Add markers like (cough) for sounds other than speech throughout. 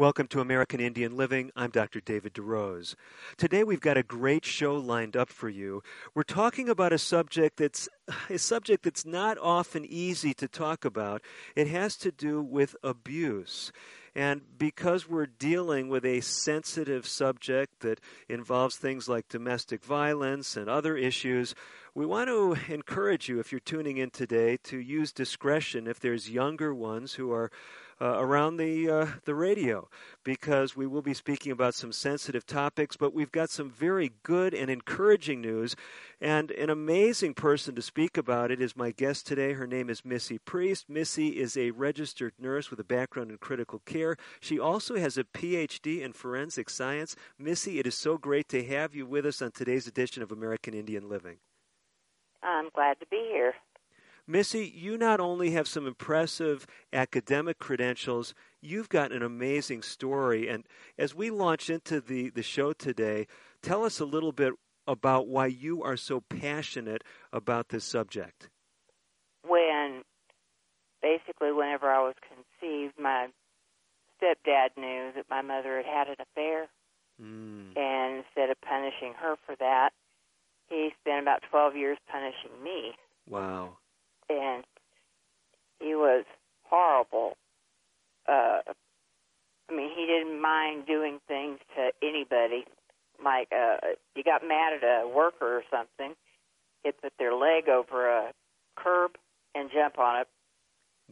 Welcome to American Indian Living. I'm Dr. David DeRose. Today we've got a great show lined up for you. We're talking about a subject that's a subject that's not often easy to talk about. It has to do with abuse. And because we're dealing with a sensitive subject that involves things like domestic violence and other issues, we want to encourage you, if you're tuning in today, to use discretion if there's younger ones who are uh, around the uh, the radio because we will be speaking about some sensitive topics, but we've got some very good and encouraging news. And an amazing person to speak about it is my guest today. Her name is Missy Priest. Missy is a registered nurse with a background in critical care. She also has a PhD in forensic science. Missy, it is so great to have you with us on today's edition of American Indian Living. I'm glad to be here. Missy, you not only have some impressive academic credentials, you've got an amazing story. And as we launch into the, the show today, tell us a little bit about why you are so passionate about this subject. When, basically, whenever I was conceived, my stepdad knew that my mother had had an affair. Mm. And instead of punishing her for that, he spent about 12 years punishing me. Wow and he was horrible. Uh, I mean, he didn't mind doing things to anybody. Like, uh, you got mad at a worker or something, he'd put their leg over a curb and jump on it.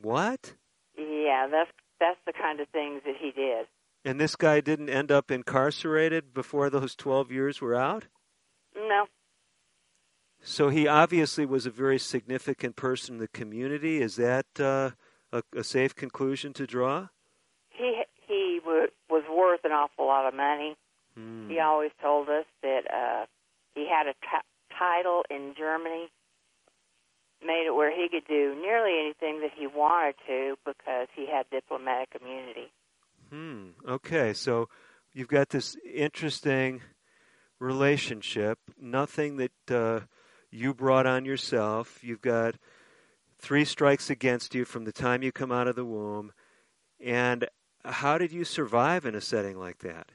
What? Yeah, that's that's the kind of things that he did. And this guy didn't end up incarcerated before those 12 years were out? No, so he obviously was a very significant person in the community. Is that uh, a, a, safe conclusion to draw? He he w- was worth an awful lot of money. Hmm. He always told us that uh, he had a t- title in Germany, made it where he could do nearly anything that he wanted to because he had diplomatic immunity. Hmm. Okay, so you've got this interesting relationship. Nothing that. Uh, you brought on yourself. You've got three strikes against you from the time you come out of the womb. And how did you survive in a setting like that?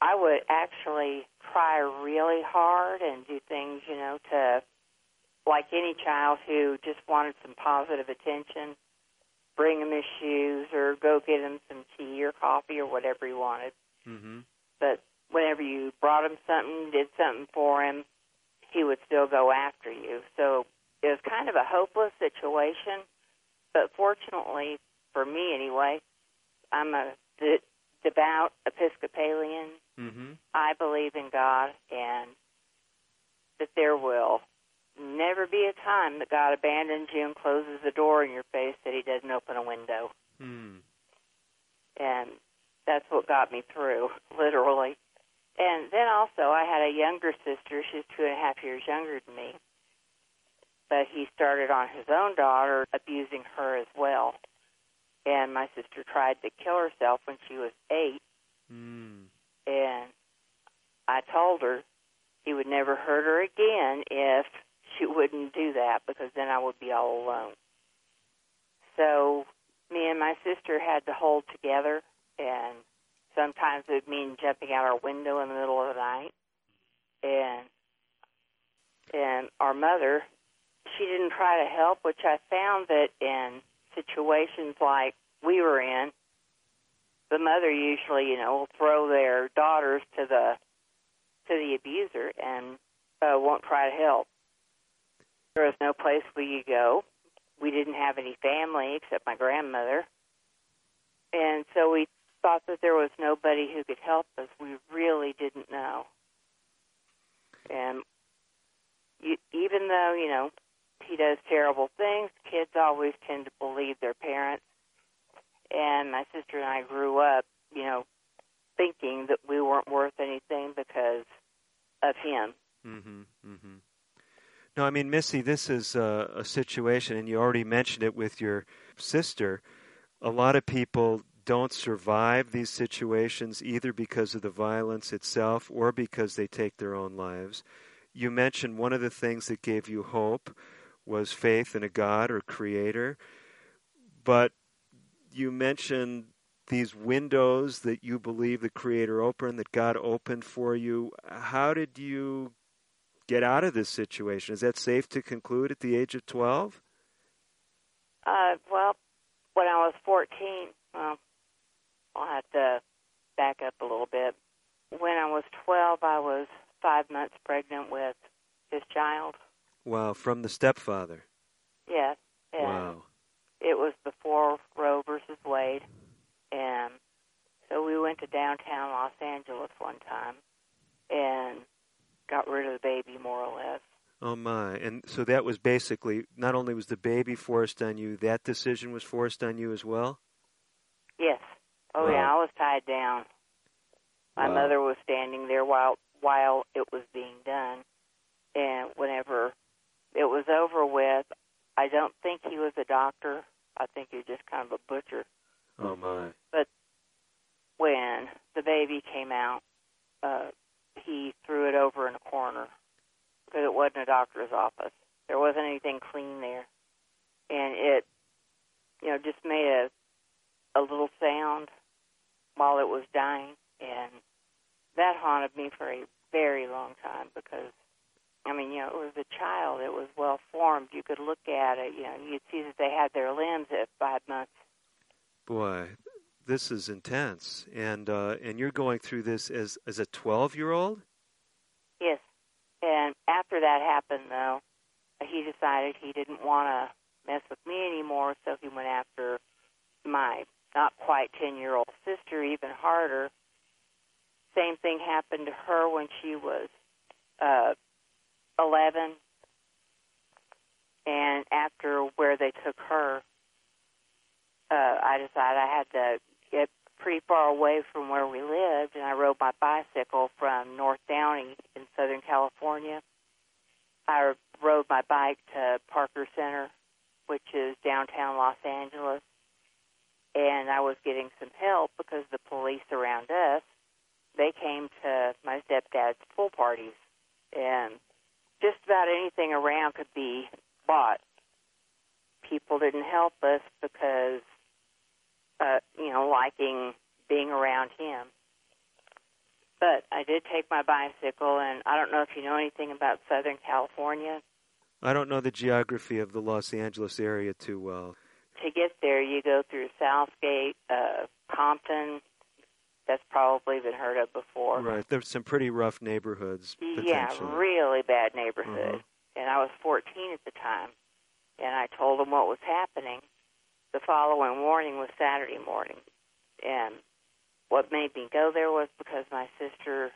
I would actually try really hard and do things, you know, to, like any child who just wanted some positive attention, bring him his shoes or go get him some tea or coffee or whatever he wanted. Mm-hmm. But whenever you brought him something, did something for him, he would still go after you. So it was kind of a hopeless situation. But fortunately, for me anyway, I'm a de- devout Episcopalian. Mm-hmm. I believe in God and that there will never be a time that God abandons you and closes the door in your face that He doesn't open a window. Mm. And that's what got me through, (laughs) literally. And then also, I had a younger sister. She's two and a half years younger than me. But he started on his own daughter, abusing her as well. And my sister tried to kill herself when she was eight. Mm. And I told her he would never hurt her again if she wouldn't do that because then I would be all alone. So me and my sister had to hold together and Sometimes it would mean jumping out our window in the middle of the night. And and our mother, she didn't try to help, which I found that in situations like we were in, the mother usually, you know, will throw their daughters to the to the abuser and uh, won't try to help. There was no place we could go. We didn't have any family except my grandmother, and so we thought that there was nobody who could help us. We really didn't know. And you, even though, you know, he does terrible things, kids always tend to believe their parents. And my sister and I grew up, you know, thinking that we weren't worth anything because of him. Mm-hmm. Mm-hmm. No, I mean, Missy, this is a, a situation, and you already mentioned it with your sister. A lot of people don't survive these situations either because of the violence itself or because they take their own lives. You mentioned one of the things that gave you hope was faith in a God or creator, but you mentioned these windows that you believe the creator opened, that God opened for you. How did you get out of this situation? Is that safe to conclude at the age of 12? Uh, well, when I was 14, well, I'll have to back up a little bit. When I was 12, I was five months pregnant with his child. Wow, from the stepfather. Yes. And Wow. It was before Roe versus Wade. And so we went to downtown Los Angeles one time and got rid of the baby more or less. Oh my. And so that was basically not only was the baby forced on you, that decision was forced on you as well? Yes. Oh Wow. yeah, I was tied down. My Wow. mother was standing there while while it was being done, and whenever it was over with, I don't think he was a doctor. I think he was just kind of a butcher. Oh my. But when the baby came out, uh, he threw it over in a corner because it wasn't a doctor's office. There wasn't anything clean there, and it, you know, just made a a little sound while it was dying, and that haunted me for a very long time because, I mean, you know, it was a child. It was well formed. You could look at it. You know, you'd see that they had their limbs at five months. Boy, this is intense. And uh and you're going through this as as a 12-year-old? Yes. And after that happened, though, he decided he didn't want to mess with me anymore, so he went after my not quite 10 year old sister, even harder. Same thing happened to her when she was uh, 11. And after where they took her, uh, I decided I had to get pretty far away from where we lived, and I rode my bicycle from North Downey in Southern California. I rode my bike to Parker Center, which is downtown Los Angeles, and I was getting some help because the police around us they came to my stepdad's pool parties, and just about anything around could be bought. People didn't help us because, uh, you know, liking being around him. But I did take my bicycle, and I don't know if you know anything about Southern California. I don't know the geography of the Los Angeles area too well. To get there, you go through Southgate, uh, Compton. That's probably been heard of before. Right. There's some pretty rough neighborhoods Yeah, really bad neighborhood. Mhm. And I was 14 at the time. And I told them what was happening. The following morning was Saturday morning. And what made me go there was because my sister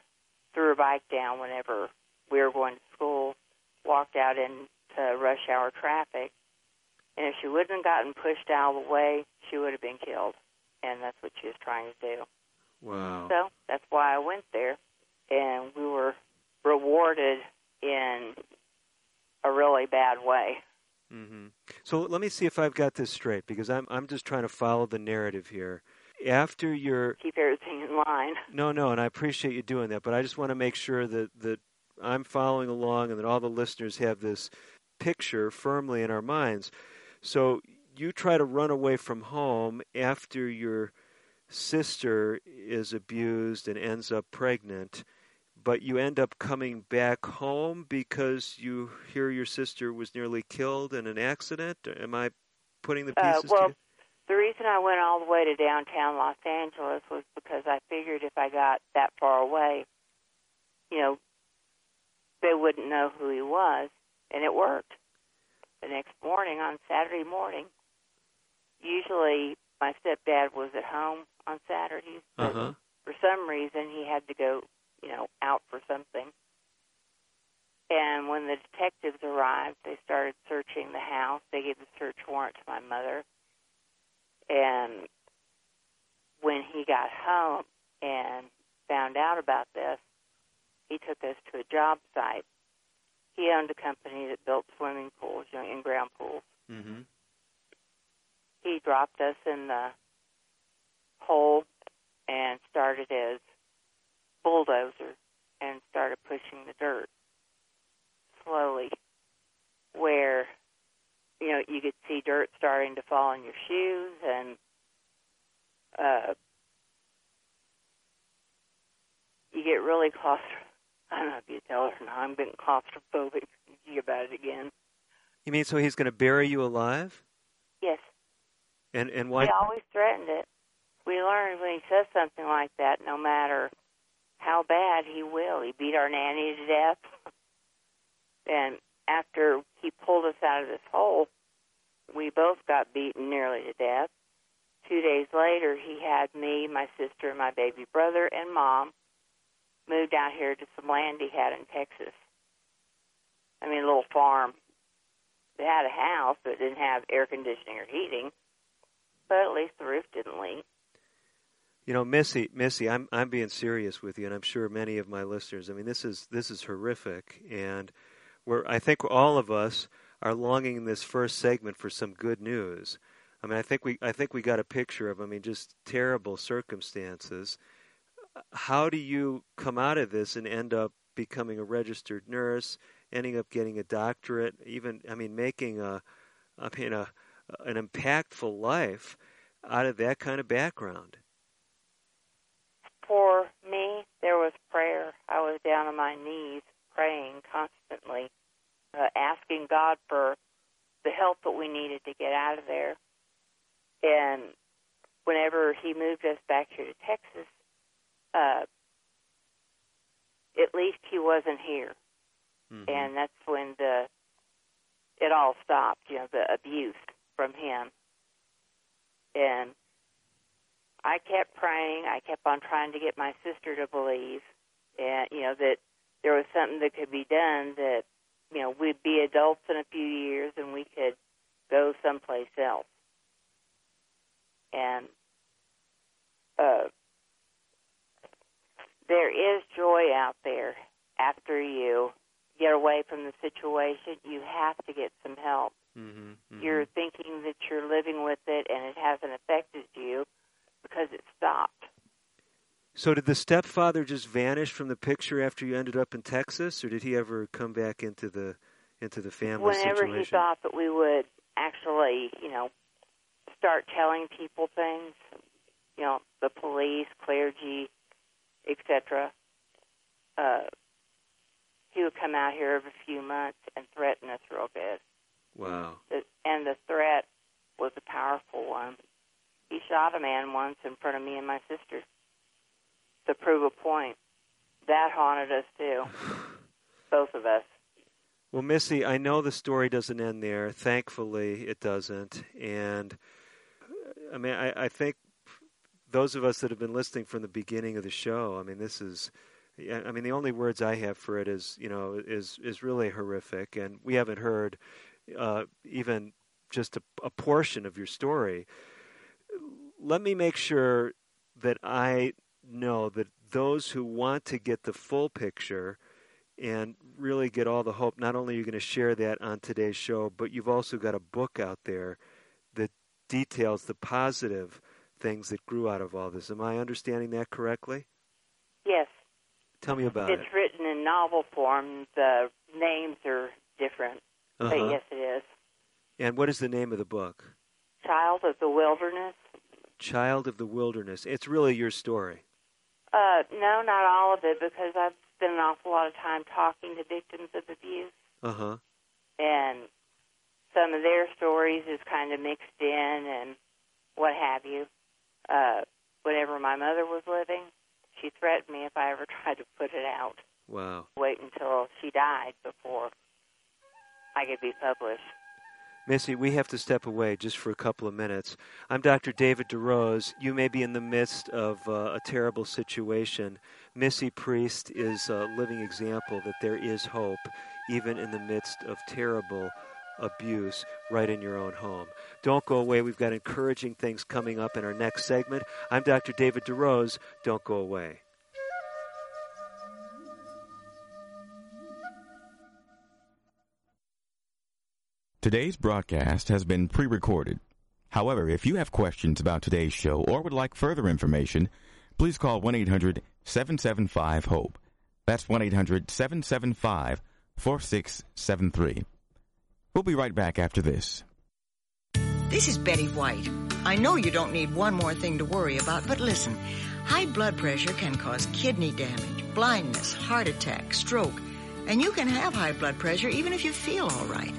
threw her bike down whenever we were going to school, walked out into rush hour traffic. And if she wouldn't have gotten pushed out of the way, she would have been killed. And that's what she was trying to do. Wow. So that's why I went there, and we were rewarded in a really bad way. hmm So let me see if I've got this straight because I'm I'm just trying to follow the narrative here. After your Keep everything in line. (laughs) no no, and I appreciate you doing that, but I just want to make sure that that I'm following along and that all the listeners have this picture firmly in our minds. So you try to run away from home after your sister is abused and ends up pregnant, but you end up coming back home because you hear your sister was nearly killed in an accident. Am I putting the Uh, pieces well, together? the reason I went all the way to downtown Los Angeles was because I figured if I got that far away, you know, they wouldn't know who he was, and it worked. The next morning, on Saturday morning, usually my stepdad was at home on Saturdays, but Uh huh. for some reason he had to go, you know, out for something. And when the detectives arrived, they started searching the house. They gave the search warrant to my mother. And when he got home and found out about this, he took us to a job site. He owned a company that built swimming pools, you know, in-ground pools. Mm-hmm. He dropped us in the hole and started his bulldozer and started pushing the dirt slowly where you know you could see dirt starting to fall on your shoes and uh you get really claustrophobic. I don't know if you tell her now. I'm getting claustrophobic thinking about it again. You mean so he's going to bury you alive? Yes. And and why? He always threatened it. We learned when he says something like that, no matter how bad, he will. He beat our nanny to death. (laughs) and after he pulled us out of this hole, we both got beaten nearly to death. Two days later, he had me, my sister, and my baby brother, and mom moved out here to some land he had in Texas. I mean, a little farm. They had a house, but it didn't have air conditioning or heating. But at least the roof didn't leak. You know, Missy, Missy, I'm I'm being serious with you, and I'm sure many of my listeners. I mean, this is this is horrific, and we're I think all of us are longing in this first segment for some good news. I mean, I think we I think we got a picture of I mean, just terrible circumstances. How do you come out of this and end up becoming a registered nurse, ending up getting a doctorate, even I mean, making a I mean a an impactful life out of that kind of background? For me, there was prayer. I was down on my knees praying constantly, uh, asking God for the help that we needed to get out of there. And whenever He moved us back here to Texas, uh, at least He wasn't here. Mm-hmm. And that's when the it all stopped, you know, the abuse from him. And I kept praying. I kept on trying to get my sister to believe, and you know that there was something that could be done. That you know we'd be adults in a few years, and we could go someplace else. And uh, there is joy out there after you get away from the situation. You have to get some help. Mm-hmm, mm-hmm. You're thinking that you're living with it and it hasn't affected you because it stopped. So did the stepfather just vanish from the picture after you ended up in Texas, or did he ever come back into the into the family Whenever situation? he thought that we would actually, you know, start telling people things, you know, the police, clergy, etc., uh, he would come out here every few months and threaten us real good. Wow. And the threat was a powerful one. He shot a man once in front of me and my sister to prove a point. That haunted us too, (sighs) both of us. Well, Missy, I know the story doesn't end there. Thankfully, it doesn't. And I mean, I, I think those of us that have been listening from the beginning of the show, I mean, this is. I mean, the only words I have for it is, you know, is is really horrific, and we haven't heard uh, even just a, a portion of your story. Let me make sure that I know that those who want to get the full picture and really get all the hope, not only are you going to share that on today's show, but you've also got a book out there that details the positive things that grew out of all this. Am I understanding that correctly? Yes. Tell me about it's it. It's written in novel form. The names are different, uh-huh. but yes, it is. And what is the name of the book? Child of the Wilderness. Child of the Wilderness. It's really your story. Uh, no, not all of it, because I've spent an awful lot of time talking to victims of abuse. Uh huh. And some of their stories is kind of mixed in and what have you. Uh, whenever my mother was living, she threatened me if I ever (laughs) tried to put it out. Wow. Wait until she died before I could be published. Missy, we have to step away just for a couple of minutes. I'm Dr. David DeRose. You may be in the midst of uh, a terrible situation. Missy Priest is a living example that there is hope, even in the midst of terrible abuse, right in your own home. Don't go away. We've got encouraging things coming up in our next segment. I'm Dr. David DeRose. Don't go away. Today's broadcast has been pre recorded. However, if you have questions about today's show or would like further information, please call 1 800 775 HOPE. That's 1 800 775 4673. We'll be right back after this. This is Betty White. I know you don't need one more thing to worry about, but listen. High blood pressure can cause kidney damage, blindness, heart attack, stroke, and you can have high blood pressure even if you feel all right.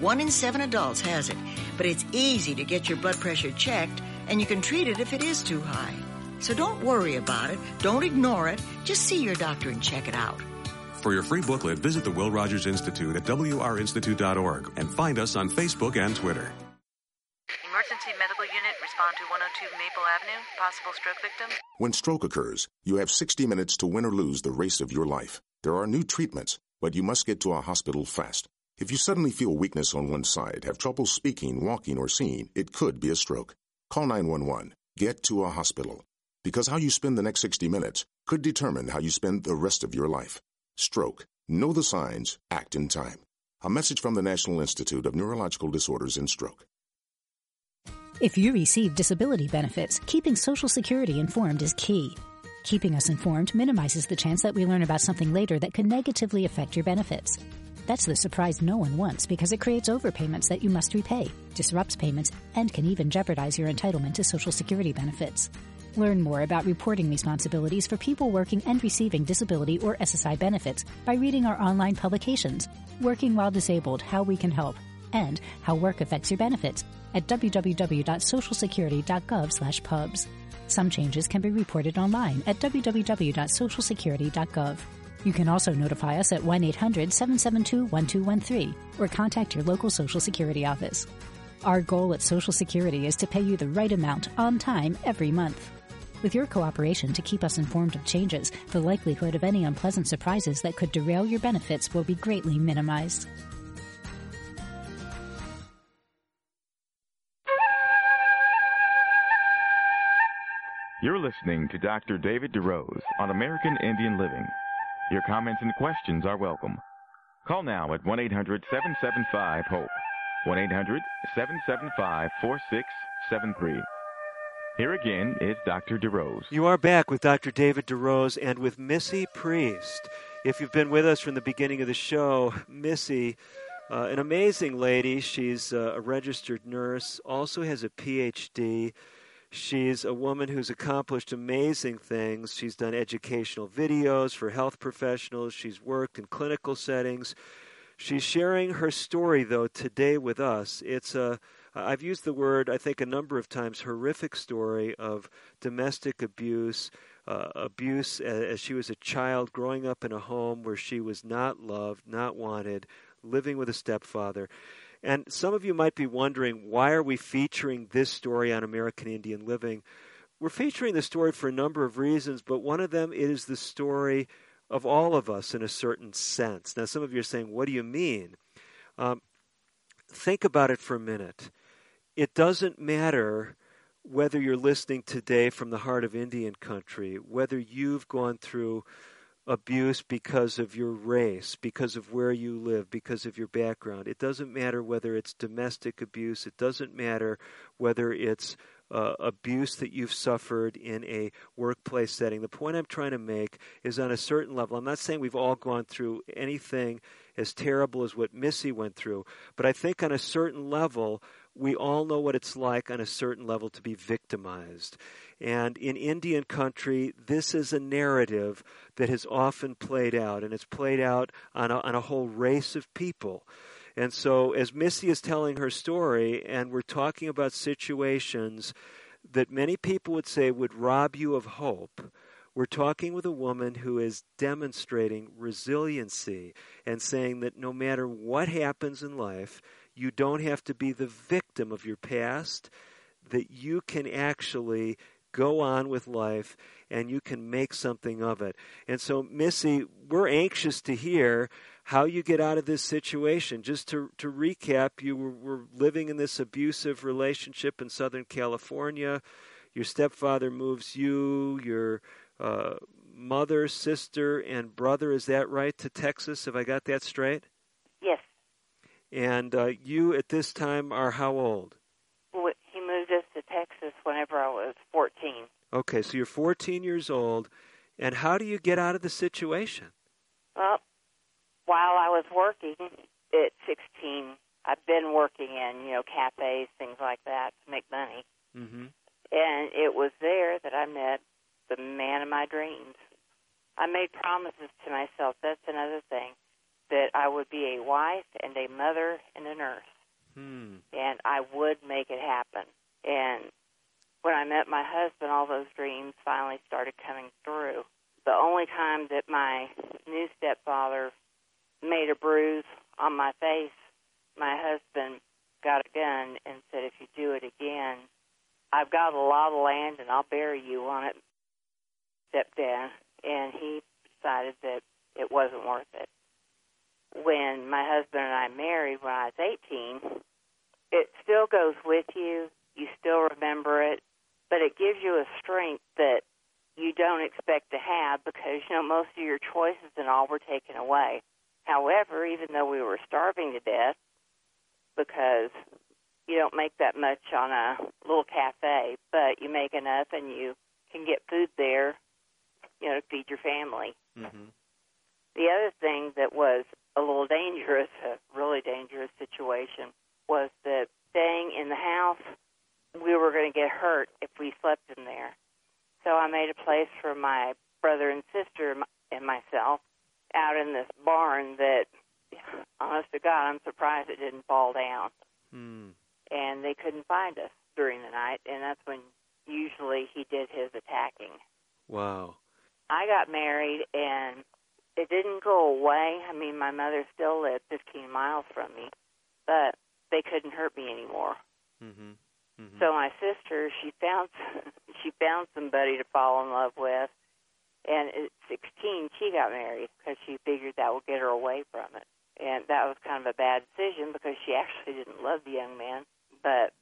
One in seven adults has it, but it's easy to get your blood pressure checked, and you can treat it if it is too high. So don't worry about it, don't ignore it, just see your doctor and check it out. For your free booklet, visit the Will Rogers Institute at wrinstitute.org and find us on Facebook and Twitter. Emergency medical unit, respond to 102 Maple Avenue, possible stroke victim. When stroke occurs, you have 60 minutes to win or lose the race of your life. There are new treatments, but you must get to a hospital fast. If you suddenly feel weakness on one side, have trouble speaking, walking, or seeing, it could be a stroke. Call 911. Get to a hospital. Because how you spend the next 60 minutes could determine how you spend the rest of your life. Stroke. Know the signs. Act in time. A message from the National Institute of Neurological Disorders and Stroke. If you receive disability benefits, keeping Social Security informed is key. Keeping us informed minimizes the chance that we learn about something later that could negatively affect your benefits. That's the surprise no one wants because it creates overpayments that you must repay, disrupts payments, and can even jeopardize your entitlement to Social Security benefits. Learn more about reporting responsibilities for people working and receiving disability or SSI benefits by reading our online publications, Working While Disabled How We Can Help, and How Work Affects Your Benefits at www.socialsecurity.gov/pubs. Some changes can be reported online at www.socialsecurity.gov. You can also notify us at 1-800-772-1213 or contact your local Social Security office. Our goal at Social Security is to pay you the right amount on time every month. With your cooperation to keep us informed of changes, the likelihood of any unpleasant surprises that could derail your benefits will be greatly minimized. You're listening to Dr. David DeRose on American Indian Living. Your comments and questions are welcome. Call now at 1 800 775 HOPE. 1 800 775 4673. Here again is Dr. DeRose. You are back with Dr. David DeRose and with Missy Priest. If you've been with us from the beginning of the show, (laughs) Missy, uh, an amazing lady. She's uh, a registered nurse, also has a PhD. She's a woman who's accomplished amazing things. She's done educational videos for health professionals. She's worked in clinical settings. She's sharing her story, though, today with us. It's a I've used the word, I think, a number of times, horrific story of domestic abuse, uh, abuse as she was a child growing up in a home where she was not loved, not wanted, living with a stepfather. And some of you might be wondering why are we featuring this story on American Indian Living? We're featuring the story for a number of reasons, but one of them is the story of all of us in a certain sense. Now, some of you are saying, What do you mean? Um, think about it for a minute. It doesn't matter whether you're listening today from the heart of Indian country, whether you've gone through abuse because of your race, because of where you live, because of your background. It doesn't matter whether it's domestic abuse, it doesn't matter whether it's uh, abuse that you've suffered in a workplace setting. The point I'm trying to make is on a certain level. I'm not saying we've all gone through anything as terrible as what Missy went through, but I think on a certain level, we all know what it's like on a certain level to be victimized. And in Indian country, this is a narrative that has often played out, and it's played out on a, on a whole race of people. And so, as Missy is telling her story, and we're talking about situations that many people would say would rob you of hope, we're talking with a woman who is demonstrating resiliency and saying that no matter what happens in life, you don't have to be the victim of your past, that you can actually go on with life and you can make something of it. And so, Missy, we're anxious to hear how you get out of this situation. Just to, to recap, you were, were living in this abusive relationship in Southern California. Your stepfather moves you, your uh, mother, sister, and brother, is that right, to Texas? Have I got that straight? And uh, you at this time are how old? Well, He moved us to Texas whenever I was 14. Okay, so you're 14 years old. And how do you get out of the situation? Well, while I was working at 16, I've been working in, you know, cafes, things like that to make money. Mm-hmm. And it was there that I met the man of my dreams. I made promises to myself. That's another thing that I would be a wife and a mother and a nurse, Hmm. and I would make it happen. And when I met my husband, all those dreams finally started coming through. The only time that my new stepfather made a bruise on my face, my husband got a gun and said, "If you do it again, I've got a lot of land and I'll bury you on it." Stepdad, and he decided that it wasn't worth it. When my husband and I married when I was 18, it still goes with you. You still remember it, but it gives you a strength that you don't expect to have because you know most of your choices and all were taken away. However, even though we were starving to death, because you don't make that much on a little cafe, but you make enough and you can get food there, you know, to feed your family. Mm-hmm. The other thing that was a little dangerous, a really dangerous situation, was that staying in the house, we were going to get hurt if we slept in there. So I made a place for my brother and sister and myself out in this barn that, honest to God, I'm surprised it didn't fall down. Hmm. And they couldn't find us during the night, and that's when usually he did his attacking. Wow. I got married, and it didn't go away. I mean, my mother still lived 15 miles from me, but they couldn't hurt me anymore. Mm-hmm. Mm-hmm. So my sister, she found (laughs) she found somebody to fall in love with, and at 16 she got married because she figured that would get her away from it. And that was kind of a bad decision because she actually didn't love the young man, but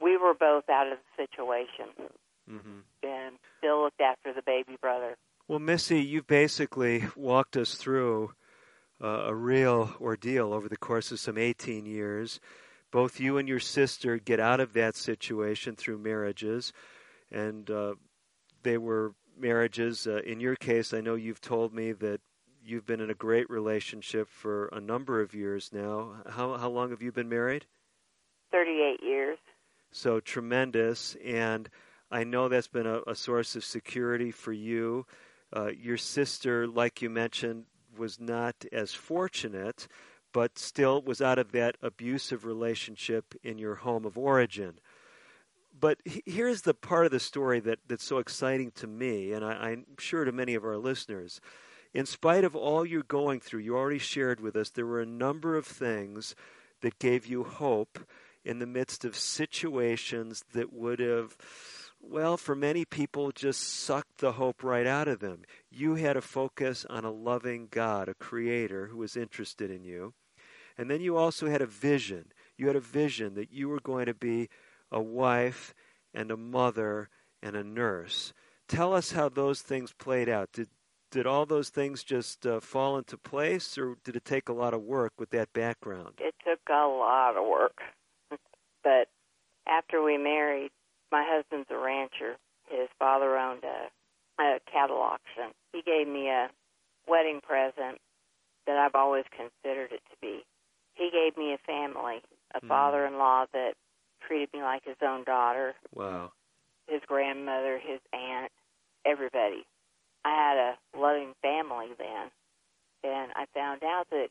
we were both out of the situation mm-hmm. and still looked after the baby brother. Well, Missy, you've basically walked us through uh, a real ordeal over the course of some 18 years. Both you and your sister get out of that situation through marriages, and uh, they were marriages. Uh, in your case, I know you've told me that you've been in a great relationship for a number of years now. How how long have you been married? 38 years. So tremendous, and I know that's been a, a source of security for you. Uh, your sister, like you mentioned, was not as fortunate, but still was out of that abusive relationship in your home of origin. But here's the part of the story that, that's so exciting to me, and I, I'm sure to many of our listeners. In spite of all you're going through, you already shared with us, there were a number of things that gave you hope in the midst of situations that would have well, for many people, just sucked the hope right out of them. You had a focus on a loving God, a creator who was interested in you. And then you also had a vision. You had a vision that you were going to be a wife and a mother and a nurse. Tell us how those things played out. Did did all those things just uh, fall into place, or did it take a lot of work with that background? It took a lot of work, (laughs) but after we married, my husband's His father owned a, a cattle auction. He gave me a wedding present that I've always considered it to be. He gave me a family, a Mm. father-in-law that treated me like his own daughter, Wow. his grandmother, his aunt, everybody. I had a loving family then, and I found out that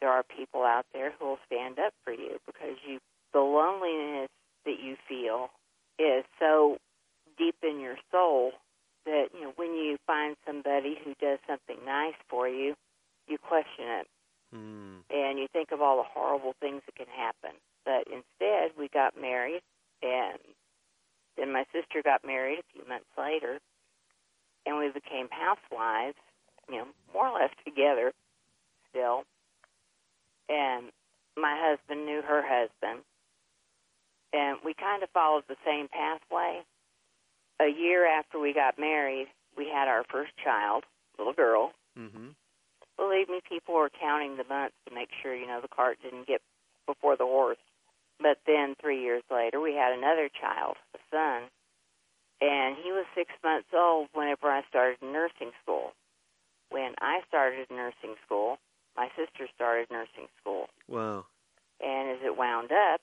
there are people out there who will stand up for you because you the loneliness that you feel is so deep in your soul that you know when you find somebody who does something nice for you, you question it Hmm. and you think of all the horrible things that can happen. But instead, we got married, and then my sister got married a few months later, and we became housewives, you know, more or less together still. And my husband knew her husband, and we kind of followed the same pathway. A year after we got married, we had our first child, little girl. Mm-hmm. Believe me, people were counting the months to make sure, you know, the cart didn't get before the horse. But then three years later, we had another child, a son, and he was six months old whenever I started nursing school. When I started nursing school, my sister started nursing school. Wow. And as it wound up,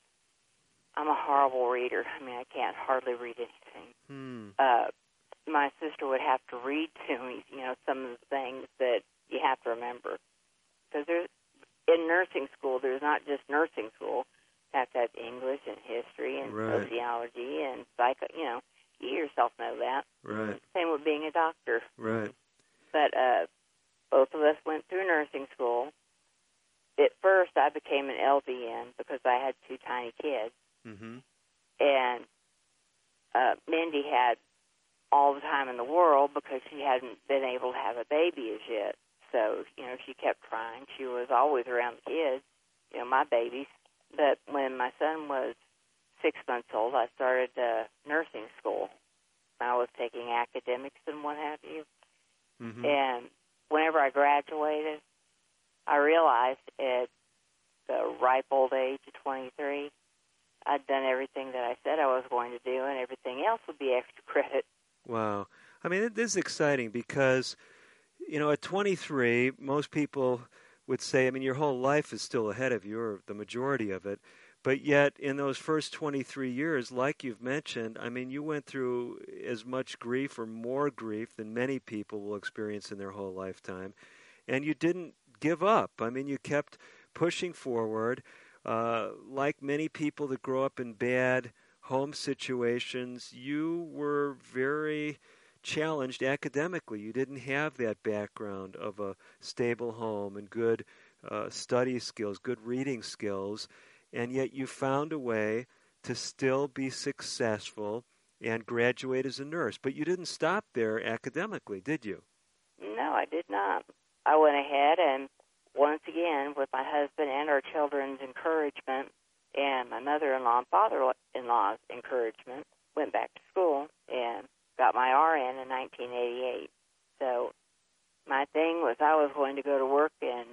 I'm a horrible reader. I mean, I can't hardly read anything. Hmm. Uh, my sister would have to read to me, you know, some of the things that you have to remember. Because there's in nursing school, there's not just nursing school. You have to have English and history and Right. sociology and psycho. You know, you yourself know that. Right. Same with being a doctor. Right. But uh, both of us went through nursing school. At first, I became an LVN because I had two tiny kids, Mm-hmm. and uh, Mindy had all the time in the world because she hadn't been able to have a baby as yet. So, you know, she kept trying. She was always around the kids, you know, my babies. But when my son was six months old, I started uh, nursing school. I was taking academics and what have you. Mm-hmm. And whenever I graduated, I realized at the ripe old age of 23, I'd done everything that I said I was going to do, and everything else would be (laughs) extra credit. Wow. I mean, this is exciting because, you know, at 23, most people would say, I mean, your whole life is still ahead of you, or the majority of it. But yet, in those first 23 years, like you've mentioned, I mean, you went through as much grief or more grief than many people will experience in their whole lifetime. And you didn't give up. I mean, you kept pushing forward. Uh, like many people that grow up in bad home situations, you were very challenged academically. You didn't have that background of a stable home and good uh, study skills, good reading skills, and yet you found a way to still be successful and graduate as a nurse. But you didn't stop there academically, did you? No, I did not. I went ahead and once again, with my husband and our children's encouragement, and my mother-in-law and father-in-law's encouragement, went back to school and got my RN in 1988. So my thing was I was going to go to work in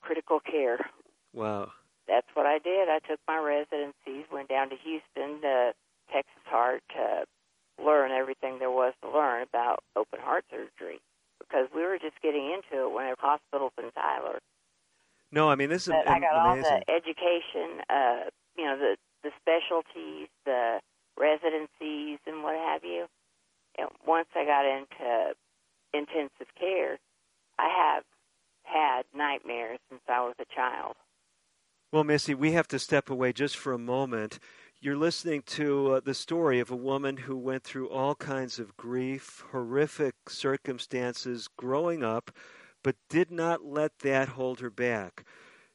critical care. Wow. That's what I did. I took my residencies, went down to Houston to Texas Heart to learn everything there was to learn about open heart surgery because we were just getting into it when at hospitals in Tyler. No, I mean this is But I got amazing. all the education, uh, you know, the the specialties, the residencies, and what have you. And once I got into intensive care, I have had nightmares since I was a child. Well, Missy, we have to step away just for a moment. You're listening to uh, the story of a woman who went through all kinds of grief, horrific circumstances growing up, but did not let that hold her back.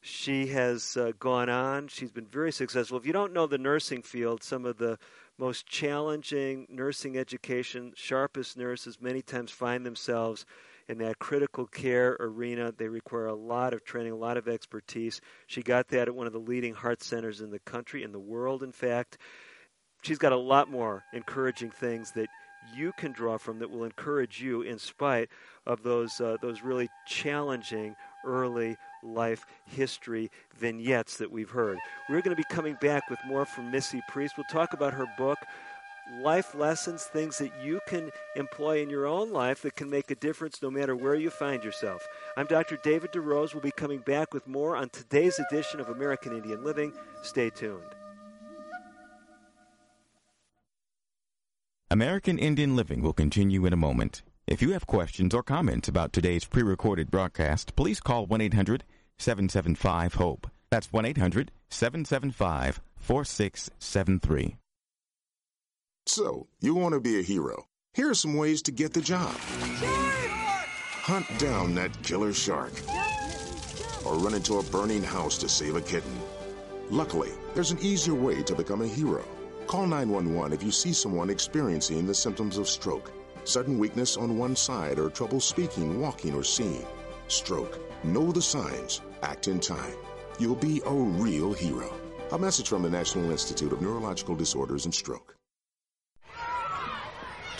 She has uh, gone on. She's been very successful. If you don't know the nursing field, some of the most challenging nursing education, sharpest nurses many times find themselves in that critical care arena. They require a lot of training, a lot of expertise. She got that at one of the leading heart centers in the country, in the world, in fact. She's got a lot more encouraging things that you can draw from that will encourage you in spite of those uh, those really challenging early life history vignettes that we've heard. We're going to be coming back with more from Missy Priest. We'll talk about her book, life lessons, things that you can employ in your own life that can make a difference no matter where you find yourself. I'm Dr. David DeRose. We'll be coming back with more on today's edition of American Indian Living. Stay tuned. American Indian Living will continue in a moment. If you have questions or comments about today's pre recorded broadcast, please call 1 800 775 HOPE. That's 1 800 775 4673. So, you want to be a hero. Here are some ways to get the job hunt down that killer shark, or run into a burning house to save a kitten. Luckily, there's an easier way to become a hero. Call 911 if you see someone experiencing the symptoms of stroke, sudden weakness on one side, or trouble speaking, walking, or seeing. Stroke. Know the signs. Act in time. You'll be a real hero. A message from the National Institute of Neurological Disorders and Stroke.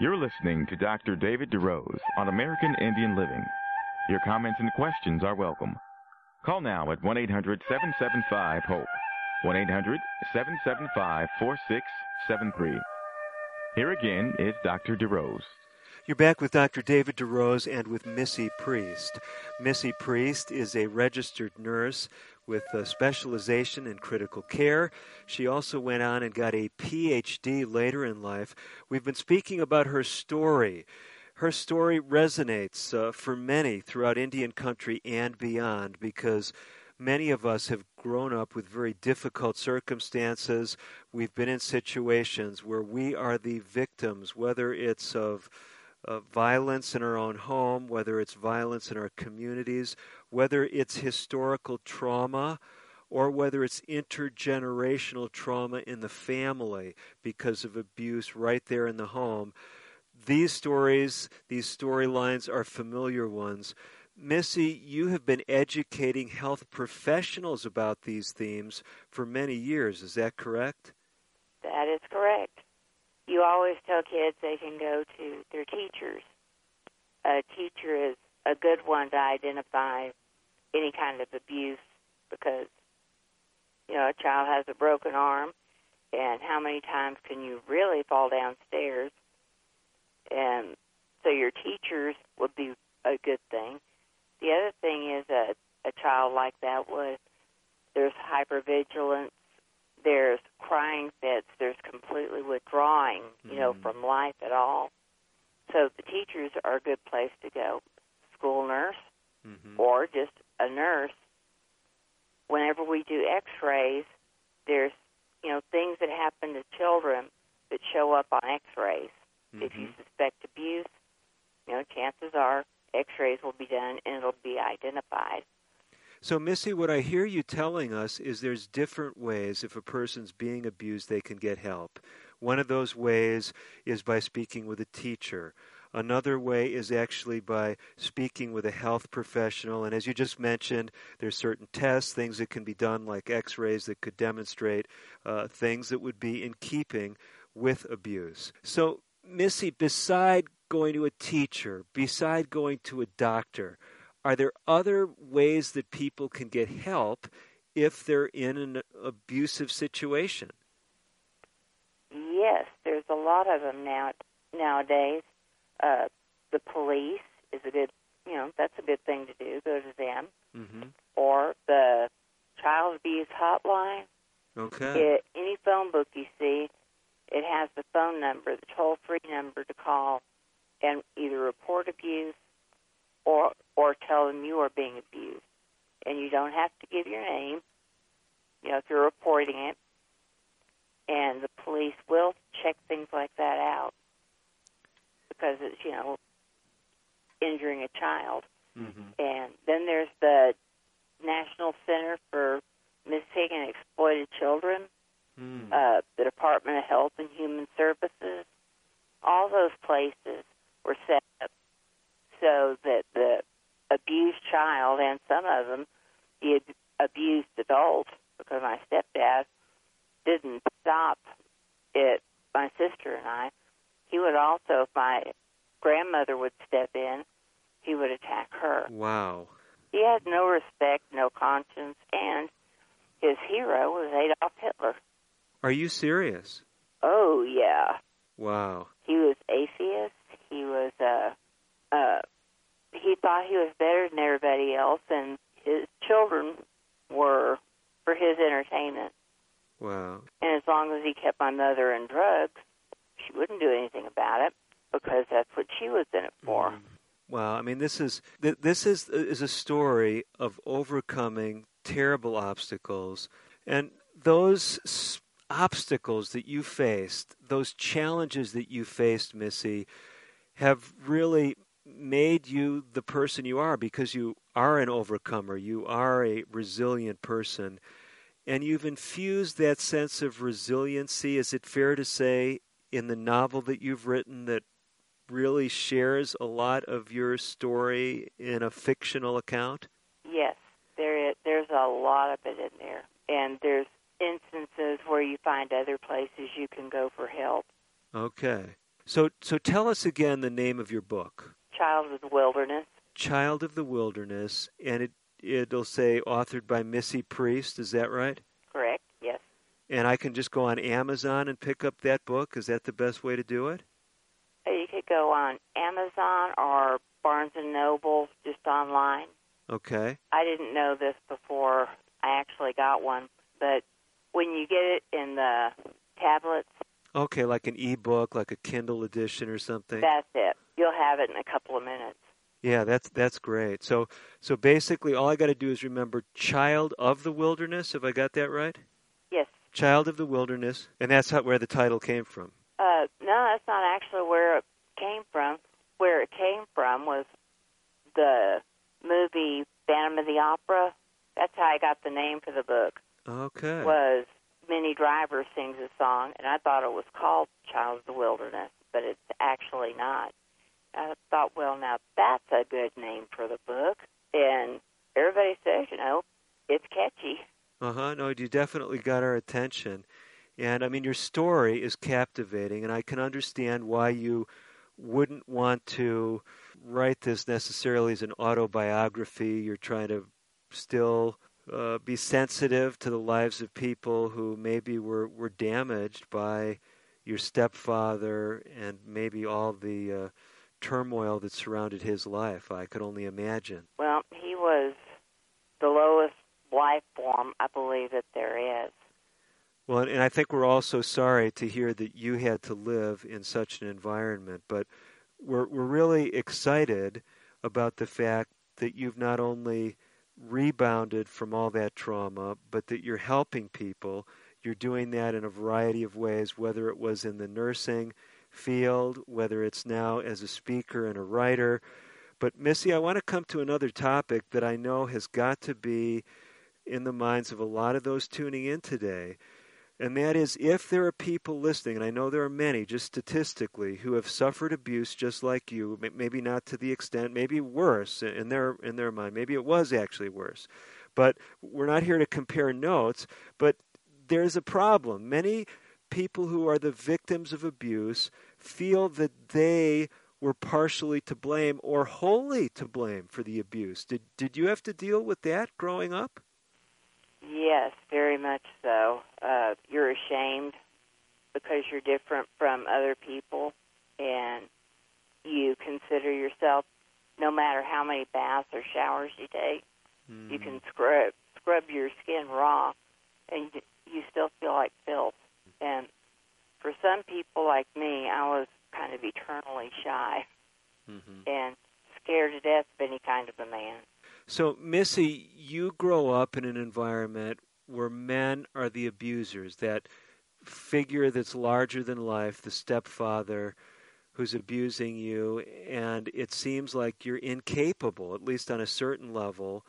You're listening to Dr. David DeRose on American Indian Living. Your comments and questions are welcome. Call now at 1 800 775 HOPE. 1 800 775 4673. Here again is Dr. DeRose. You're back with Dr. David DeRose and with Missy Priest. Missy Priest is a registered nurse with a specialization in critical care. She also went on and got a PhD later in life. We've been speaking about her story. Her story resonates uh, for many throughout Indian country and beyond because many of us have grown up with very difficult circumstances. We've been in situations where we are the victims, whether it's of uh, violence in our own home, whether it's violence in our communities, whether it's historical trauma, or whether it's intergenerational trauma in the family because of abuse right there in the home. These stories, these storylines are familiar ones. Missy, you have been educating health professionals about these themes for many years. Is that correct? That is correct you always tell kids they can go to their teachers. A teacher is a good one to identify any kind of abuse because you know a child has a broken arm and how many times can you really fall downstairs and so your teachers would be a good thing the other thing is that a child like that would there's hypervigilance there's crying fits, there's completely withdrawing, you mm-hmm. know, from life at all. So the teachers are a good place to go. School nurse mm-hmm. or just a nurse. Whenever we do x-rays, there's, you know, things that happen to children that show up on x-rays. Mm-hmm. If you mm-hmm. suspect abuse, you know, chances are x-rays will be done and it'll be identified. So, Missy, what I hear you telling us is there's different ways if a person's being abused, they can get help. One of those ways is by speaking with a teacher. Another way is actually by speaking with a health professional. And as you just mentioned, there's certain tests, things that can be done like x rays that could demonstrate uh, things that would be in keeping with abuse. So, Missy, beside going to a teacher, beside going to a doctor, are there other ways that people can get help if they're in an abusive situation? Yes, there's a lot of them now nowadays. Uh, the police is a good, you know, that's a good thing to do. Go to them, mm-hmm. or the child abuse hotline. Okay. It, any phone book you see, it has the phone number, the toll-free number to call, and either report abuse or or tell them you are being abused. And you don't have to give your name, you know, if you're reporting it. And the police will check things like that out because it's, you know, injuring a child. Mm-hmm. And then there's the National Center for Missing and Exploited Children, mm. uh, the Department of Health and Human Services, all those places were set up so that the abused child and some of them the abused adult, because my stepdad didn't stop it. My sister and I, he would also, if my grandmother would step in, he would attack her. Wow. He had no respect, no conscience, and his hero was Adolf Hitler. Are you serious? Oh yeah. Wow. He was atheist. He was uh uh he thought he was better than everybody else and his children were for his entertainment. Wow. And as long as he kept my mother in drugs, she wouldn't do anything about it because that's what she was in it for. Mm. Wow. I mean, this is this is is a story of overcoming terrible obstacles, and those obstacles that you faced, those challenges that you faced, Missy, have really made you the person you are because you are an overcomer. You are a resilient person. And you've infused that sense of resiliency, is it fair to say, in the novel that you've written that really shares a lot of your story in a fictional account? Yes, there is, there's a lot of it in there. And there's instances where you find other places you can go for help. Okay. So so tell us again the name of your book. Child of the Wilderness. Child of the Wilderness, and it it'll say authored by Missy Priest. Is that right? Correct. Yes. And I can just go on Amazon and pick up that book. Is that the best way to do it? Uh, You could go on Amazon or Barnes and Noble, just online. Okay. I didn't know this before I actually got one, but when you get it in the tablets, Okay, like an ebook, like a Kindle edition or something. that's it. You'll have it in a couple of minutes. Yeah, that's that's great. So so basically all I got to do is remember Child of the Wilderness, have I got that right? Yes. Child of the Wilderness, and that's how, where the title came from. Uh, no, that's not actually where it came from. Where it came from was the movie Phantom of the Opera. That's how I got the name for the book. Okay. Was Minnie Driver sings a song, and I thought it was called Child of the Wilderness, but it's actually not. I thought, well, now that's a good name for the book, and everybody says, you know, it's catchy. Uh huh. No, you definitely got our attention. And I mean, your story is captivating, and I can understand why you wouldn't want to write this necessarily as an autobiography. You're trying to still uh, be sensitive to the lives of people who maybe were, were damaged by your stepfather and maybe all the uh, turmoil that surrounded his life. I could only imagine. Well, he was the lowest life form I believe that there is. Well, and I think we're also sorry to hear that you had to live in such an environment, but we're we're really excited about the fact that you've not only rebounded from all that trauma, but that you're helping people. You're doing that in a variety of ways, whether it was in the nursing field, whether it's now as a speaker and a writer. But Missy, I want to come to another topic that I know has got to be in the minds of a lot of those tuning in today. And that is if there are people listening, and I know there are many just statistically, who have suffered abuse just like you, maybe not to the extent, maybe worse in their in their mind. Maybe it was actually worse. But we're not here to compare notes, but there's a problem. Many people who are the victims of abuse feel that they were partially to blame or wholly to blame for the abuse. Did did you have to deal with that growing up? Yes, very much so. Uh, you're ashamed because you're different from other people, and you consider yourself, no matter how many baths or showers you take, mm. you can scrub scrub your skin raw, and you still feel like filth. And for some people like me, I was kind of eternally shy mm-hmm. and scared to death of any kind of a man. So, Missy, you grow up in an environment where men are the abusers, that figure that's larger than life, the stepfather who's abusing you, and it seems like you're incapable, at least on a certain level,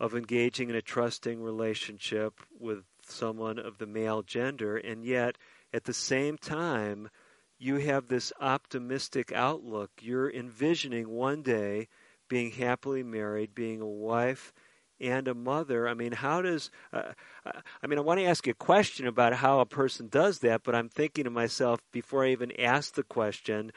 of engaging in a trusting relationship with someone of the male gender, and yet at the same time, you have this optimistic outlook. You're envisioning one day being happily married, being a wife and a mother. I mean, how does, uh, I mean, I want to ask you a question about how a person does that, but I'm thinking to myself before I even ask the question,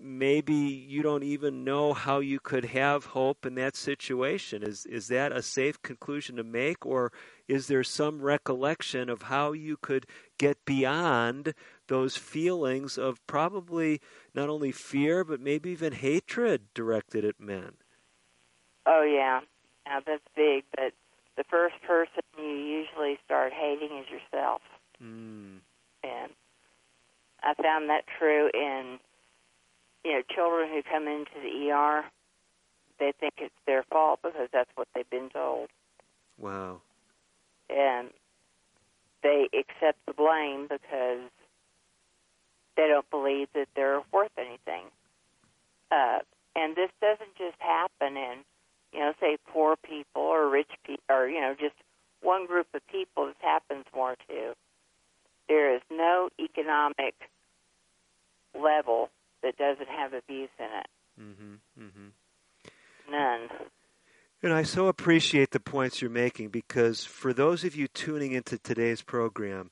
maybe you don't even know how you could have hope in that situation. Is is that a safe conclusion to make, or is there some recollection of how you could get beyond those feelings of probably not only fear but maybe even hatred directed at men? Oh yeah, yeah, that's big. But the first person you usually start hating is yourself, mm. and I found that true in you know, children who come into the ER, they think it's their fault because that's what they've been told. Wow. And they accept the blame because they don't believe that they're worth anything. Uh, and this doesn't just happen in, you know, say poor people or rich people, or, you know, just one group of people. This happens more to. There is no economic level that doesn't have abuse in it. Mm-hmm, mm-hmm. None. And I so appreciate the points you're making because for those of you tuning into today's program,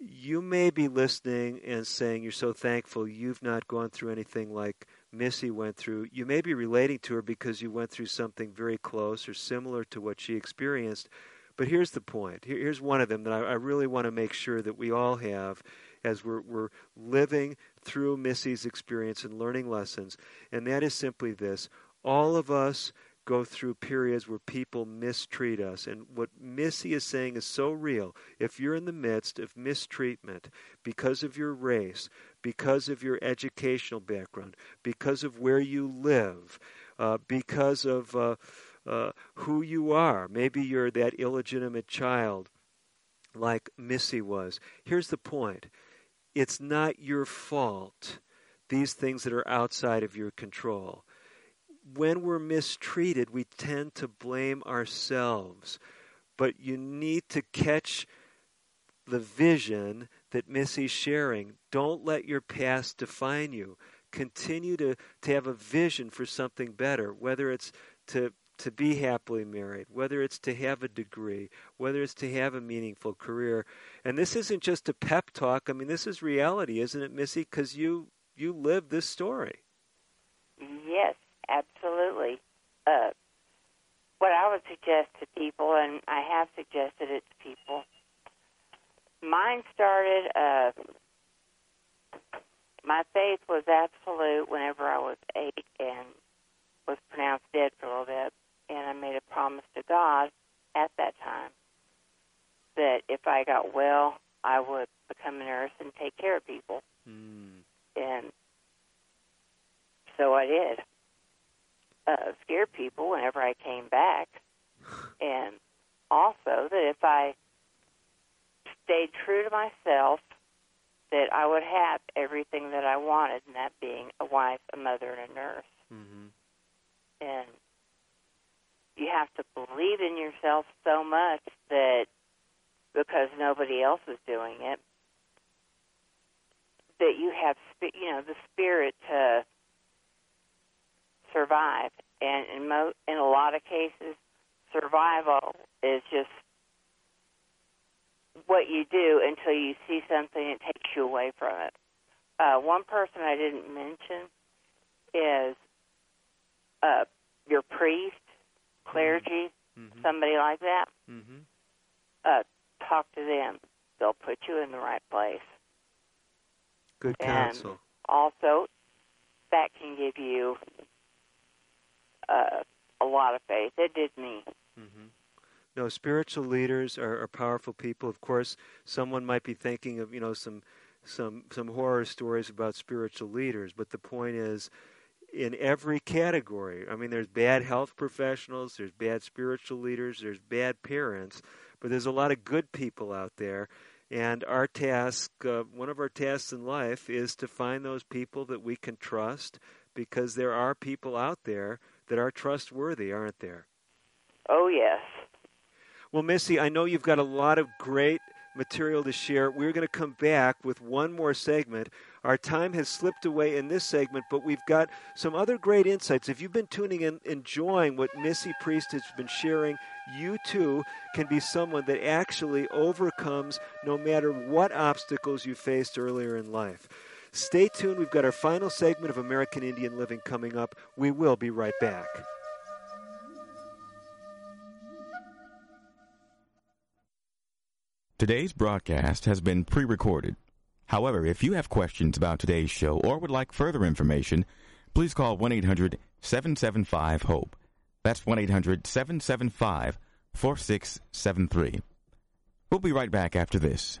you may be listening and saying you're so thankful you've not gone through anything like Missy went through. You may be relating to her because you went through something very close or similar to what she experienced. But here's the point. here's one of them that I, I really want to make sure that we all have as we're, we're living through Missy's experience and learning lessons. And that is simply this all of us go through periods where people mistreat us. And what Missy is saying is so real. If you're in the midst of mistreatment because of your race, because of your educational background, because of where you live, uh, because of uh, uh, who you are, maybe you're that illegitimate child like Missy was. Here's the point it's not your fault, these things that are outside of your control. When we're mistreated, we tend to blame ourselves. But you need to catch the vision that Missy's sharing. Don't let your past define you. Continue to, to have a vision for something better, whether it's to to be happily married, whether it's to have a degree, whether it's to have a meaningful career. And this isn't just a pep talk. I mean, this is reality, isn't it, Missy? Because you you live this story. Absolutely. Uh, what I would suggest to people, and I have suggested it to people, mine started. Uh, my faith was absolute whenever I was eight and was pronounced dead for a little bit and I made a promise to God at that time that if I got well, I would become a nurse and take care of people. Mm. And so I did. Uh, scared people whenever I came back. and also that if I stayed true to myself, that I would have everything that I wanted, and that being a wife, a mother, and a nurse. Mm-hmm. And you have to believe in yourself so much that because nobody else is doing it, that you have you know the spirit to survive. And in mo- in a lot of cases, survival is just what you do until you see something that takes you away from it. Uh, one person I didn't mention is uh, your priest clergy, mm-hmm. somebody like that, mm-hmm. uh, talk to them. They'll put you in the right place. Good counsel. And also, that can give you uh, a lot of faith. It did me. Mm-hmm. No, spiritual leaders are, are powerful people. Of course, someone might be thinking of you know some some some horror stories about spiritual leaders, but the point is in every category. I mean, there's bad health professionals, there's bad spiritual leaders, there's bad parents, but there's a lot of good people out there. And our task, uh, one of our tasks in life, is to find those people that we can trust because there are people out there that are trustworthy, aren't there? Oh, yes. Well, Missy, I know you've got a lot of great material to share. We're going to come back with one more segment. Our time has slipped away in this segment, but we've got some other great insights. If you've been tuning in, enjoying what Missy Priest has been sharing, you too can be someone that actually overcomes no matter what obstacles you faced earlier in life. Stay tuned. We've got our final segment of American Indian Living coming up. We will be right back. Today's broadcast has been pre recorded. However, if you have questions about today's show or would like further information, please call 1 800 775 HOPE. That's 1 800 775 4673. We'll be right back after this.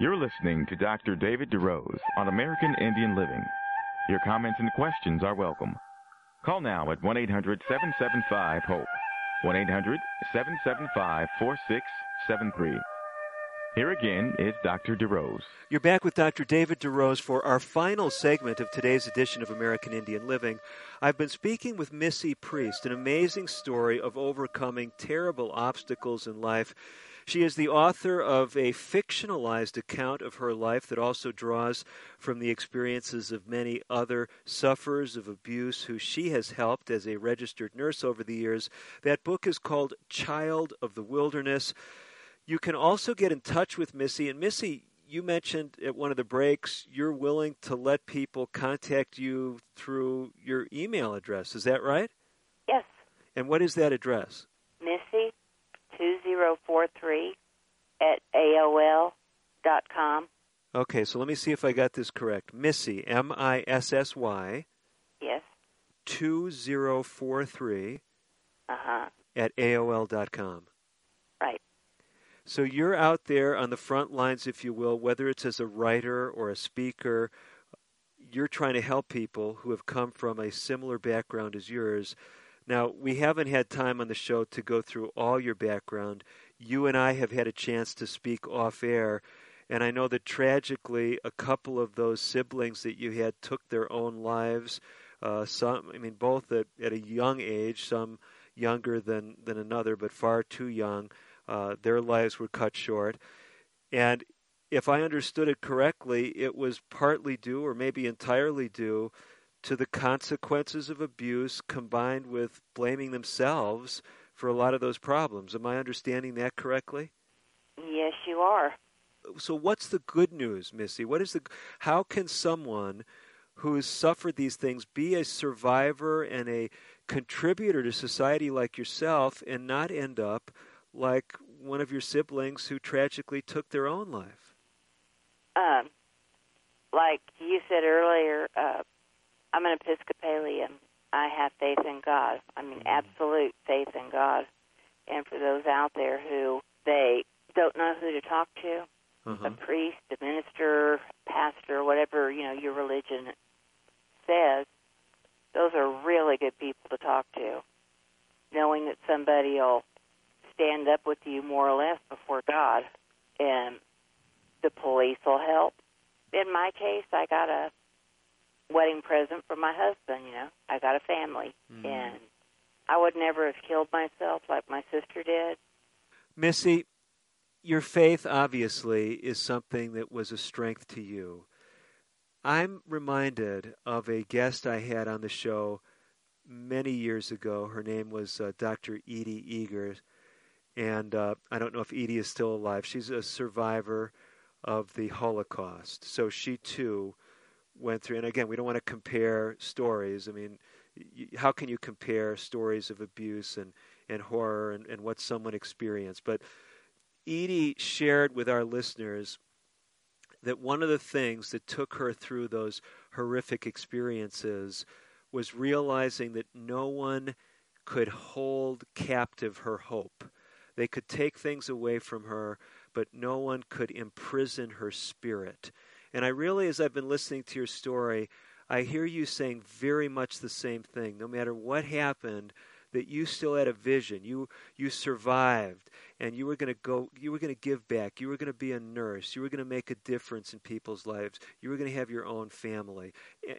You're listening to Dr. David DeRose on American Indian Living. Your comments and questions are welcome. Call now at 1 800 775 HOPE. 1 800 775 4673. Here again is Dr. DeRose. You're back with Dr. David DeRose for our final segment of today's edition of American Indian Living. I've been speaking with Missy Priest, an amazing story of overcoming terrible obstacles in life she is the author of a fictionalized account of her life that also draws from the experiences of many other sufferers of abuse who she has helped as a registered nurse over the years. That book is called Child of the Wilderness. You can also get in touch with Missy. And Missy, you mentioned at one of the breaks you're willing to let people contact you through your email address. Is that right? Yes. And what is that address? Missy 2043 at AOL dot com. Okay, so let me see if I got this correct. Missy, M I S S Y. Yes. 2043 uh-huh. at AOL dot com. Right. So you're out there on the front lines, if you will, whether it's as a writer or a speaker, you're trying to help people who have come from a similar background as yours now, we haven't had time on the show to go through all your background. You and I have had a chance to speak off air, and I know that tragically, a couple of those siblings that you had took their own lives. Uh, some, I mean, both at, at a young age, some younger than, than another, but far too young. Uh, their lives were cut short. And if I understood it correctly, it was partly due, or maybe entirely due, to the consequences of abuse combined with blaming themselves for a lot of those problems. Am I understanding that correctly? Yes, you are. So what's the good news, Missy? What is the how can someone who has suffered these things be a survivor and a contributor to society like yourself and not end up like one of your siblings who tragically took their own life. Um, like you said earlier, uh, I'm an Episcopalian. I have faith in God. I mean, absolute faith in God. And for those out there who they don't know who to talk to, Uh-huh. a priest, a minister, pastor, whatever you know your religion says, those are really good people to talk to. Knowing that somebody will stand up with you more or less before God, and the police will help. In my case, I got a wedding present from my husband. You know, I got a family, and I would never have killed myself like my sister did. Missy, your faith obviously is something that was a strength to you. I'm reminded of a guest I had on the show many years ago. Her name was uh, Dr. Edie Eger, and uh, I don't know if Edie is still alive. She's a survivor of the Holocaust, so she too went through. And again, we don't want to compare stories. I mean, how can you compare stories of abuse and, and horror and, and what someone experienced? But Edie shared with our listeners that one of the things that took her through those horrific experiences was realizing that no one could hold captive her hope. They could take things away from her, but no one could imprison her spirit. And I really, as I've been listening to your story, I hear you saying very much the same thing. No matter what happened, that you still had a vision. You you survived, and you were going to go. You were going to give back. You were going to be a nurse. You were going to make a difference in people's lives. You were going to have your own family.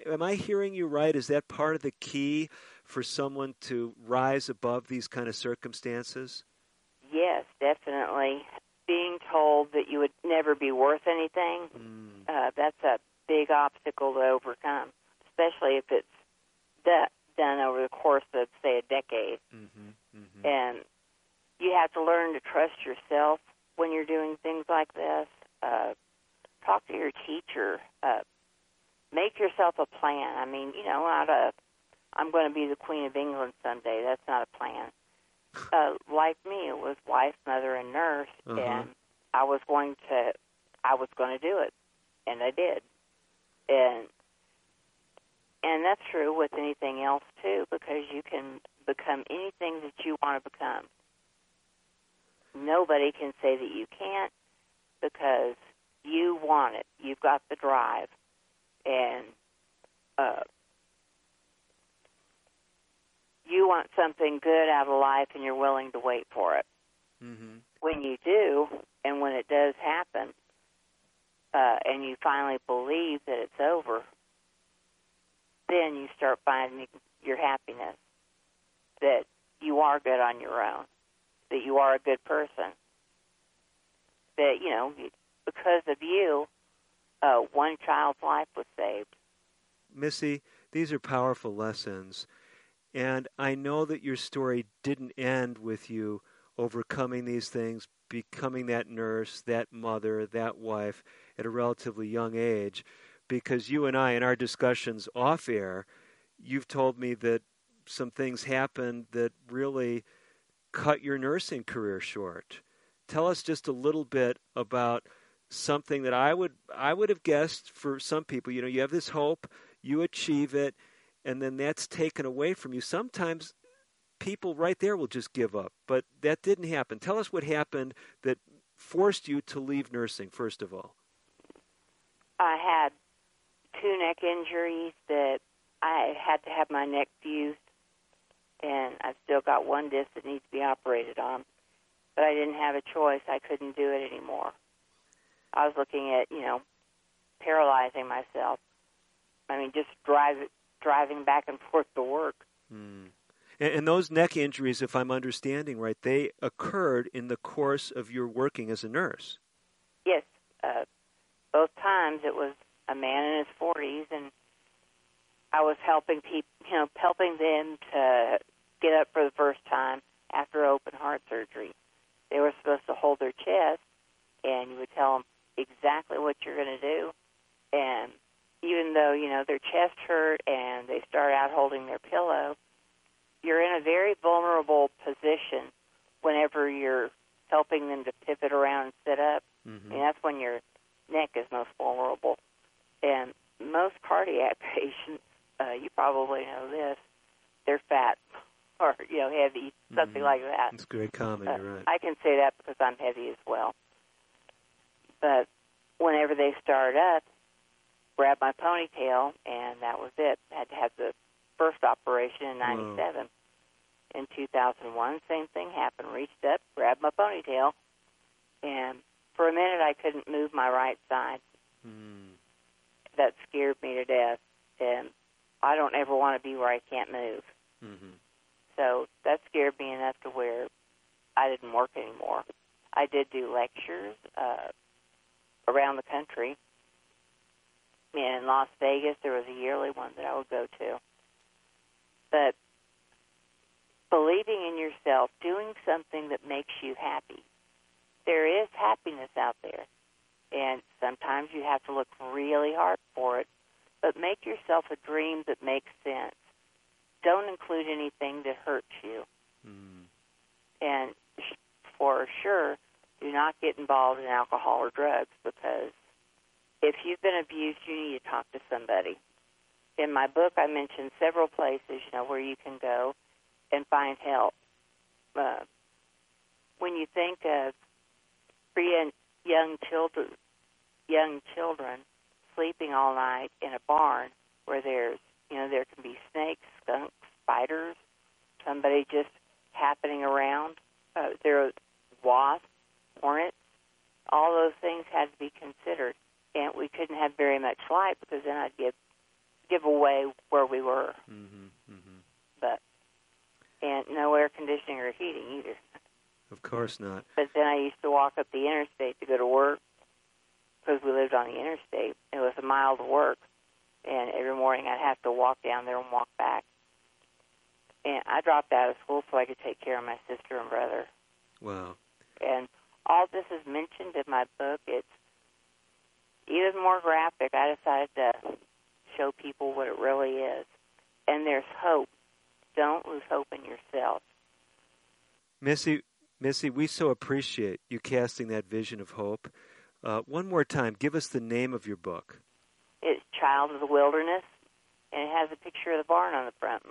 Am I hearing you right? Is that part of the key for someone to rise above these kind of circumstances? Yes, definitely. Being told that you would never be worth anything, uh, that's a big obstacle to overcome, especially if it's do- done over the course of, say, a decade. Mm-hmm. And you have to learn to trust yourself when you're doing things like this. Uh, talk to your teacher. Uh, make yourself a plan. I mean, you know, not a, I'm going to be the Queen of England someday. That's not a plan. Uh, like me, it was wife, mother, and nurse, Uh-huh. and I was going to, I was going to do it, and I did, and and that's true with anything else too, because you can become anything that you want to become. Nobody can say that you can't because you want it. You've got the drive, and uh, you want something good out of life, and you're willing to wait for it. Mm-hmm. When you do, and when it does happen, uh, and you finally believe that it's over, then you start finding your happiness. That you are good on your own. That you are a good person. That you know, because of you, uh, one child's life was saved. Missy, these are powerful lessons. And I know that your story didn't end with you overcoming these things, becoming that nurse, that mother, that wife at a relatively young age, because you and I, in our discussions off air, you've told me that some things happened that really cut your nursing career short. Tell us just a little bit about something that I would I would have guessed for some people. You know, you have this hope, you achieve it, and then that's taken away from you. Sometimes people right there will just give up, but that didn't happen. Tell us what happened that forced you to leave nursing. First of all, I had two neck injuries that I had to have my neck fused, and I've still got one disc that needs to be operated on. But I didn't have a choice. I couldn't do it anymore. I was looking at, you know, paralyzing myself. I mean, just drive, driving back and forth to work. and, and those neck injuries, if I'm understanding right, they occurred in the course of your working as a nurse. Yes, uh, both times it was a man in his 40s, and I was helping people, you know, helping them to get up for the first time after open heart surgery. They were supposed to hold their chest, and you would tell them exactly what you're going to do. And even though you know their chest hurt and they start out holding their pillow, you're in a very vulnerable position whenever you're helping them to pivot around and sit up. Mm-hmm. I mean, that's when your neck is most vulnerable. And most cardiac (laughs) patients, uh, you probably know this, they're fat (laughs) or you know heavy, something Mhm. like that. It's very common. Uh, You're right. I can say that because I'm heavy as well. But whenever they start up, grab my ponytail, and that was it. had to have the first operation in Whoa. '97. In 2001, same thing happened. Reached up, grabbed my ponytail, and for a minute I couldn't move my right side. Mm. That scared me to death, and I don't ever want to be where I can't move. Mm-hmm. So that scared me enough to where I didn't work anymore. I did do lectures uh, around the country. And in Las Vegas, there was a yearly one that I would go to. But believing in yourself, doing something that makes you happy. There is happiness out there. And sometimes you have to look really hard for it. But make yourself a dream that makes sense. Don't include anything that hurts you. Mm. And for sure, do not get involved in alcohol or drugs because if you've been abused, you need to talk to somebody. In my book, I mentioned several places, you know, where you can go and find help. Uh, when you think of free and young children, young children sleeping all night in a barn where there's, you know, there can be snakes, skunks, spiders, somebody just happening around. Uh, there are wasps, hornets. All those things had to be considered, and we couldn't have very much light because then I'd give give away where we were. Mm-hmm. Mm-hmm. But and no air conditioning or heating either. Of course not. But then I used to walk up the interstate to go to work because we lived on the interstate. It was a mile to work, and every morning I'd have to walk down there and walk back. And I dropped out of school so I could take care of my sister and brother. Wow. And all this is mentioned in my book. It's even more graphic. I decided to show people what it really is. And there's hope. Don't lose hope in yourself. Missy, Missy, we so appreciate you casting that vision of hope. Uh, one more time, give us the name of your book. It's Child of the Wilderness, and it has a picture of the barn on the front.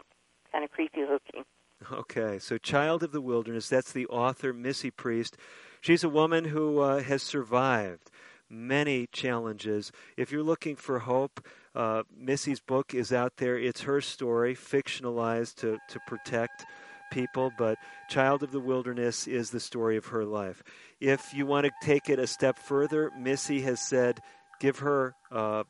Kind of creepy looking. Okay, so Child of the Wilderness, that's the author, Missy Priest. She's a woman who uh, has survived many challenges. If you're looking for hope, uh, Missy's book is out there. It's her story, fictionalized to, to protect people, but Child of the Wilderness is the story of her life. If you want to take it a step further, Missy has said give her uh,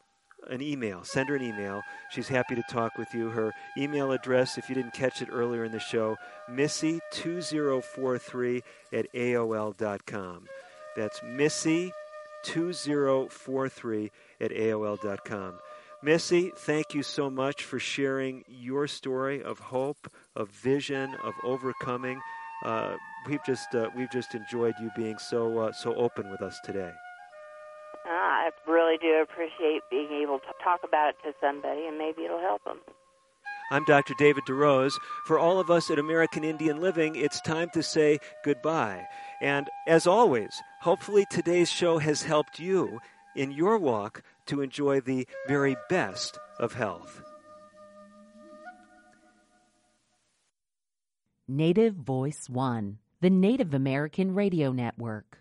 an email. Send her an email. She's happy to talk with you. Her email address, if you didn't catch it earlier in the show, missy2043 at AOL.com. That's missy2043 at AOL.com. Missy, thank you so much for sharing your story of hope, of vision, of overcoming. Uh, we've just uh, we've just enjoyed you being so uh, so open with us today. Ah, I really do appreciate being able to talk about it to somebody, and maybe it'll help them. I'm Dr. David DeRose. For all of us at American Indian Living, it's time to say goodbye. And as always, hopefully today's show has helped you in your walk to enjoy the very best of health. Native Voice One, the Native American Radio Network.